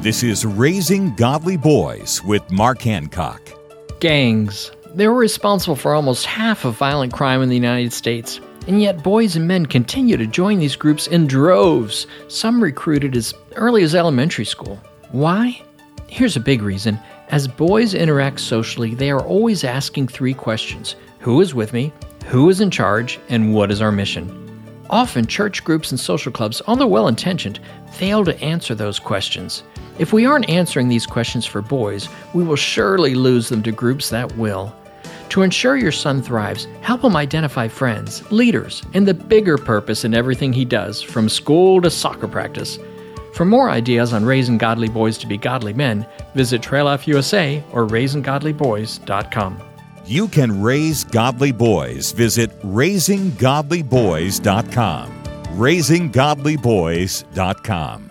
This is Raising Godly Boys with Mark Hancock. Gangs. They were responsible for almost half of violent crime in the United States. And yet, boys and men continue to join these groups in droves, some recruited as early as elementary school. Why? Here's a big reason. As boys interact socially, they are always asking three questions Who is with me? Who is in charge? And what is our mission? Often, church groups and social clubs, although well intentioned, fail to answer those questions. If we aren't answering these questions for boys, we will surely lose them to groups that will. To ensure your son thrives, help him identify friends, leaders, and the bigger purpose in everything he does, from school to soccer practice. For more ideas on raising godly boys to be godly men, visit Trail Life USA or raisinggodlyboys.com. You can raise godly boys. Visit raisinggodlyboys.com. raisinggodlyboys.com.